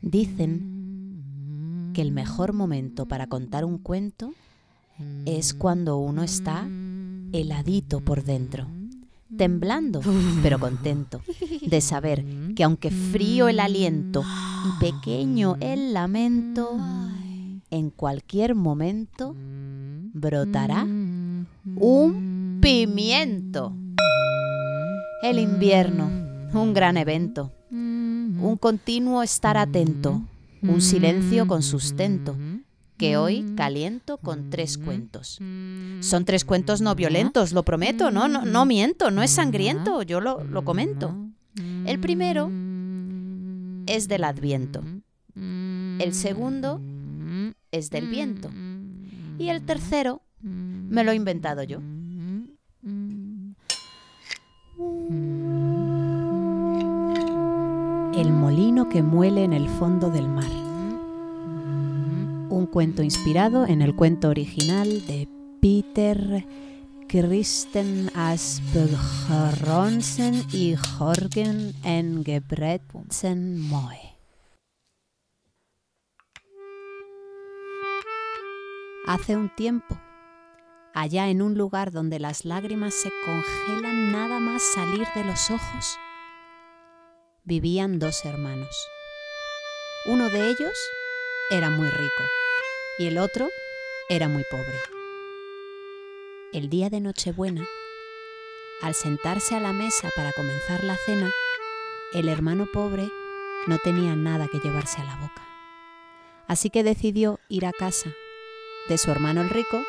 Dicen que el mejor momento para contar un cuento es cuando uno está heladito por dentro, temblando, pero contento de saber que aunque frío el aliento y pequeño el lamento, en cualquier momento brotará un pimiento. El invierno, un gran evento, un continuo estar atento, un silencio con sustento, que hoy caliento con tres cuentos. Son tres cuentos no violentos, lo prometo, no, no, no miento, no es sangriento, yo lo, lo comento. El primero es del adviento. El segundo es del viento. Y el tercero me lo he inventado yo. El molino que muele en el fondo del mar. Un cuento inspirado en el cuento original de Peter Christen Asbjørnsen y Jorgen Engebretsen Moe. Hace un tiempo, allá en un lugar donde las lágrimas se congelan nada más salir de los ojos, vivían dos hermanos. Uno de ellos era muy rico y el otro era muy pobre. El día de Nochebuena, al sentarse a la mesa para comenzar la cena, el hermano pobre no tenía nada que llevarse a la boca. Así que decidió ir a casa de su hermano el rico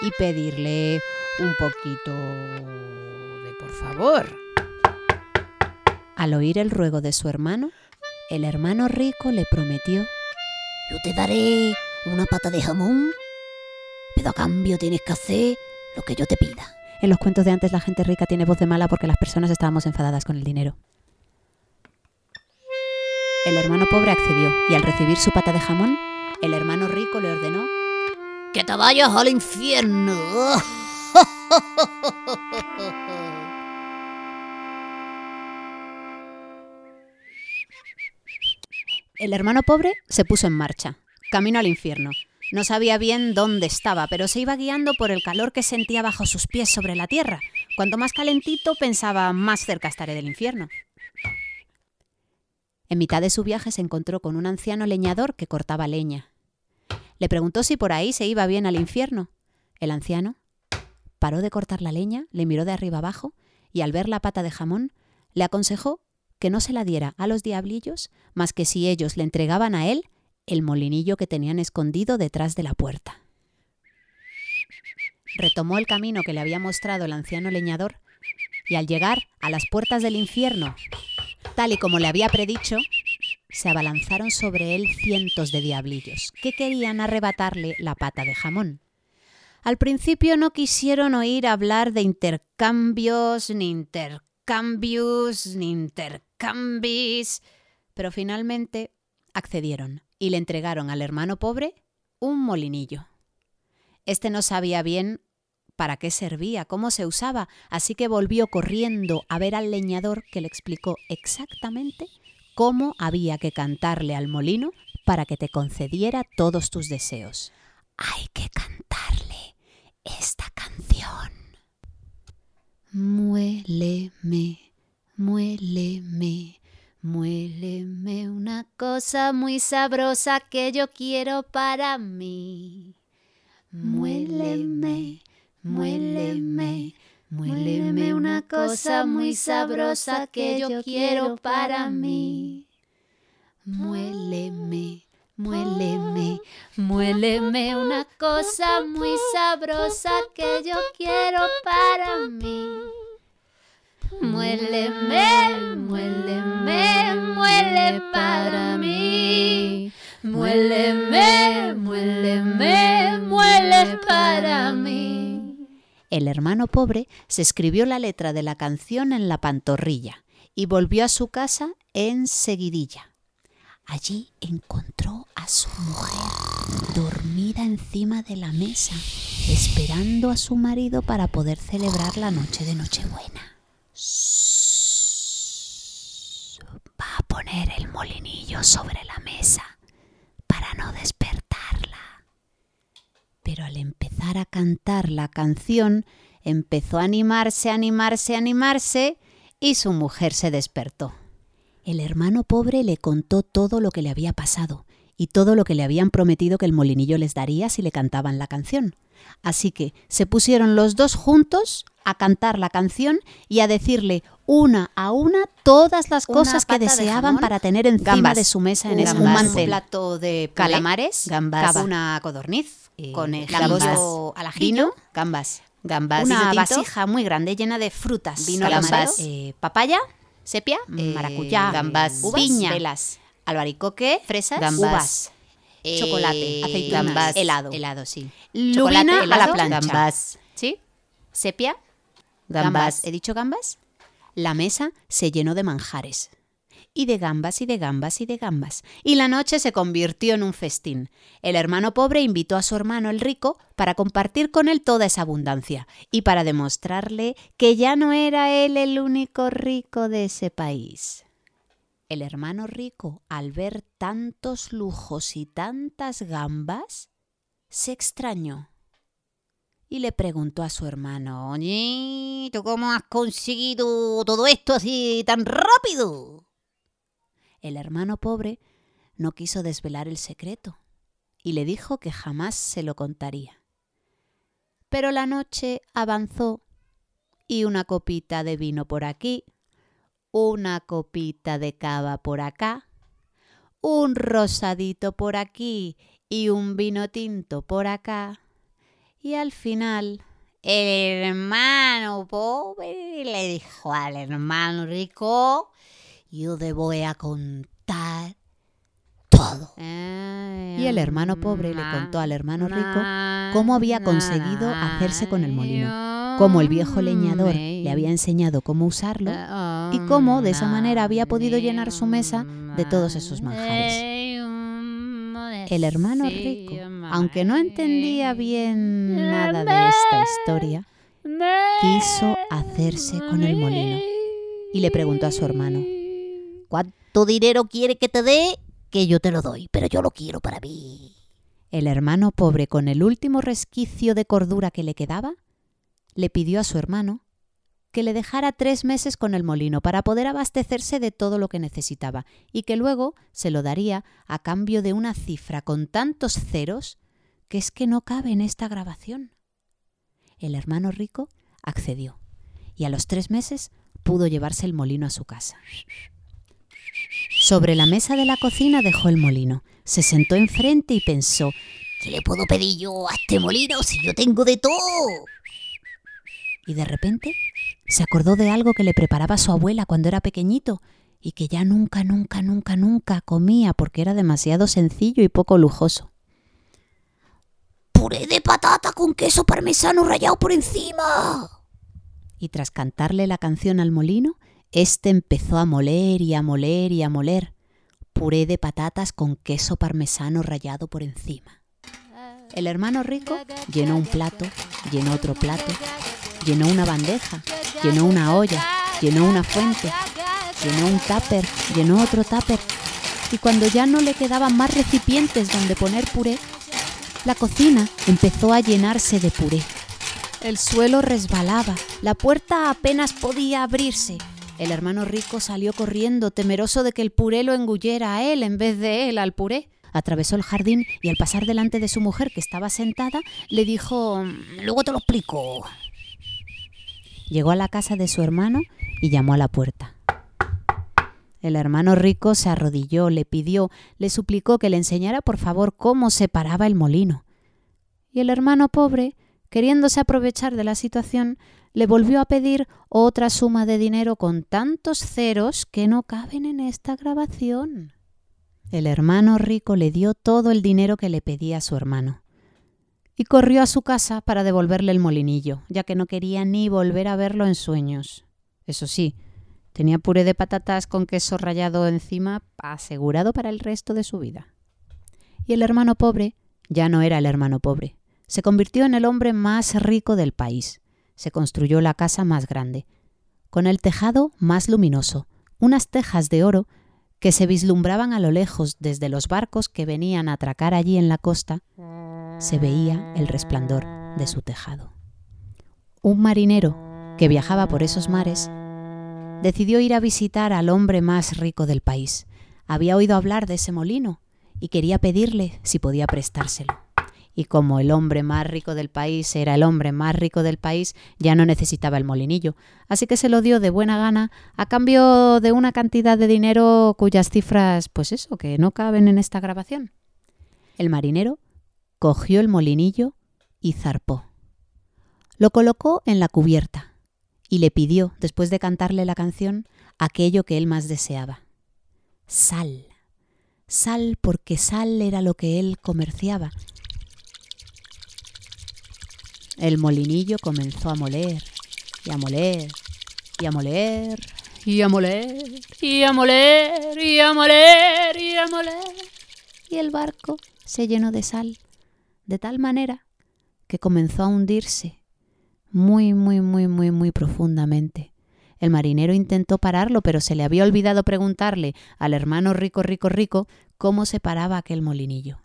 y pedirle un poquito de por favor. Al oír el ruego de su hermano, el hermano rico le prometió, Yo te daré una pata de jamón, pero a cambio tienes que hacer lo que yo te pida. en los cuentos de antes la gente rica tiene voz de mala porque las personas estábamos enfadadas con el dinero. El hermano pobre accedió y al recibir su pata de jamón, el hermano rico le ordenó ¡Que te vayas al infierno! El hermano pobre se puso en marcha, camino al infierno. No sabía bien dónde estaba, pero se iba guiando por el calor que sentía bajo sus pies sobre la tierra. Cuanto más calentito pensaba, más cerca estaré del infierno. En mitad de su viaje se encontró con un anciano leñador que cortaba leña. Le preguntó si por ahí se iba bien al infierno. El anciano paró de cortar la leña, le miró de arriba abajo y al ver la pata de jamón, le aconsejó que no se la diera a los diablillos más que si ellos le entregaban a él el molinillo que tenían escondido detrás de la puerta. Retomó el camino que le había mostrado el anciano leñador y al llegar a las puertas del infierno, tal y como le había predicho, se abalanzaron sobre él cientos de diablillos que querían arrebatarle la pata de jamón. Al principio no quisieron oír hablar de intercambios, ni intercambios, ni intercambis, pero finalmente accedieron y le entregaron al hermano pobre un molinillo. Este no sabía bien para qué servía, cómo se usaba, así que volvió corriendo a ver al leñador que le explicó exactamente cómo había que cantarle al molino para que te concediera todos tus deseos. Hay que cantarle esta canción. Muéleme, muéleme, muéleme una cosa muy sabrosa que yo quiero para mí. Muéleme, muéleme, muéleme una cosa muy sabrosa que yo quiero para mí. Muéleme, muéleme, muéleme una cosa muy sabrosa que yo quiero para mí. Muéleme, muéleme, muele para mí. Muéleme, muéleme, muele para mí. El hermano pobre se escribió la letra de la canción en la pantorrilla y volvió a su casa enseguidilla. Allí encontró a su mujer dormida encima de la mesa, esperando a su marido para poder celebrar la noche de Nochebuena. Va a poner el molinillo sobre la mesa para no despertarla. Pero al empezar a cantar la canción, empezó a animarse, animarse, animarse, y su mujer se despertó. El hermano pobre le contó todo lo que le había pasado y todo lo que le habían prometido que el molinillo les daría si le cantaban la canción. Así que se pusieron los dos juntos a cantar la canción y a decirle una a una todas las Una cosas que de deseaban para tener encima gambas, de su mesa en ese mantel. un plato de calamares, gambas, una codorniz, eh, con el al ajillo, gambas, gambas, una vasija muy grande llena de frutas, Vino calamares, eh, papaya, sepia, eh, maracuyá, gambas, uvas, piña, velas, albaricoque, fresas, Gambas, uvas, eh, chocolate, aceitunas, gambas, helado, helado, sí. lubina Chocolate, a la plancha, gambas, ¿sí? Sepia, gambas, gambas. ¿He dicho gambas? La mesa se llenó de manjares. Y de gambas y de gambas y de gambas. Y la noche se convirtió en un festín. El hermano pobre invitó a su hermano el rico para compartir con él toda esa abundancia y para demostrarle que ya no era él el único rico de ese país. El hermano rico, al ver tantos lujos y tantas gambas, se extrañó y le preguntó a su hermano, Oye, ¿tú cómo has conseguido todo esto así tan rápido? El hermano pobre no quiso desvelar el secreto y le dijo que jamás se lo contaría. Pero la noche avanzó y una copita de vino por aquí, una copita de cava por acá, un rosadito por aquí y un vino tinto por acá, y al final El hermano pobre le dijo al hermano rico, yo te voy a contar todo. Y el hermano pobre le contó al hermano rico cómo había conseguido hacerse con el molino, cómo el viejo leñador le había enseñado cómo usarlo y cómo de esa manera había podido llenar su mesa de todos esos manjares. El hermano rico, aunque no entendía bien nada de esta historia, quiso hacerse con el molino y le preguntó a su hermano, ¿Cuánto dinero quiere que te dé? Que yo te lo doy, pero yo lo quiero para mí. El hermano pobre, con el último resquicio de cordura que le quedaba, le pidió a su hermano que le dejara tres meses con el molino para poder abastecerse de todo lo que necesitaba y que luego se lo daría a cambio de una cifra con tantos ceros que es que no cabe en esta grabación. El hermano rico accedió y a los tres meses pudo llevarse el molino a su casa. Sobre la mesa de la cocina dejó el molino, se sentó enfrente y pensó ¿Qué le puedo pedir yo a este molino si yo tengo de todo? y de repente se acordó de algo que le preparaba su abuela cuando era pequeñito y que ya nunca, nunca, nunca, nunca comía porque era demasiado sencillo y poco lujoso. Puré de patata con queso parmesano rallado por encima. Y tras cantarle la canción al molino, éste empezó a moler y a moler y a moler puré de patatas con queso parmesano rallado por encima. El hermano rico llenó un plato, llenó otro plato, llenó una bandeja, llenó una olla, llenó una fuente, llenó un tupper, llenó otro tupper. Y cuando ya no le quedaban más recipientes donde poner puré, la cocina empezó a llenarse de puré. El suelo resbalaba, la puerta apenas podía abrirse. El hermano rico salió corriendo, temeroso de que el puré lo engullera a él en vez de él al puré. Atravesó el jardín y al pasar delante de su mujer, que estaba sentada, le dijo Luego te lo explico. Llegó a la casa de su hermano y llamó a la puerta. El hermano rico se arrodilló, le pidió, le suplicó que le enseñara por favor cómo se paraba el molino. Y el hermano pobre, queriéndose aprovechar de la situación, le volvió a pedir otra suma de dinero con tantos ceros que no caben en esta grabación. El hermano rico le dio todo el dinero que le pedía a su hermano y corrió a su casa para devolverle el molinillo, ya que no quería ni volver a verlo en sueños. Eso sí, tenía puré de patatas con queso rallado encima asegurado para el resto de su vida. Y el hermano pobre ya no era el hermano pobre, se convirtió en el hombre más rico del país. Se construyó la casa más grande, con el tejado más luminoso, unas tejas de oro que se vislumbraban a lo lejos desde los barcos que venían a atracar allí en la costa, se veía el resplandor de su tejado. Un marinero que viajaba por esos mares decidió ir a visitar al hombre más rico del país. Había oído hablar de ese molino y quería pedirle si podía prestárselo y como el hombre más rico del país era el hombre más rico del país, ya no necesitaba el molinillo, así que se lo dio de buena gana a cambio de una cantidad de dinero cuyas cifras, pues eso, que no caben en esta grabación. El marinero cogió el molinillo y zarpó. Lo colocó en la cubierta y le pidió, después de cantarle la canción, aquello que él más deseaba. Sal. Sal porque sal era lo que él comerciaba el molinillo comenzó a moler y a moler y a moler y a moler y a moler y a moler y a moler. Y el barco se llenó de sal de tal manera que comenzó a hundirse muy, muy, muy, muy, muy profundamente. El marinero intentó pararlo, pero se le había olvidado preguntarle al hermano rico, rico, rico cómo se paraba aquel molinillo.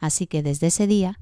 Así que desde ese día,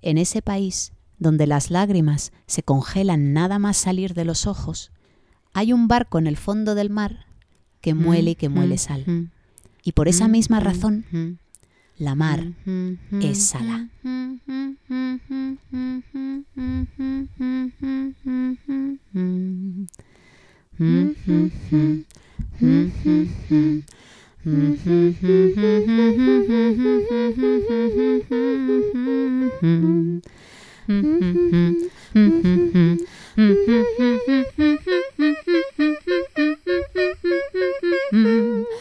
en ese país, donde las lágrimas se congelan nada más salir de los ojos, hay un barco en el fondo del mar que muele y que muele sal. Y por esa misma razón, la mar es sala. Mm-hmm.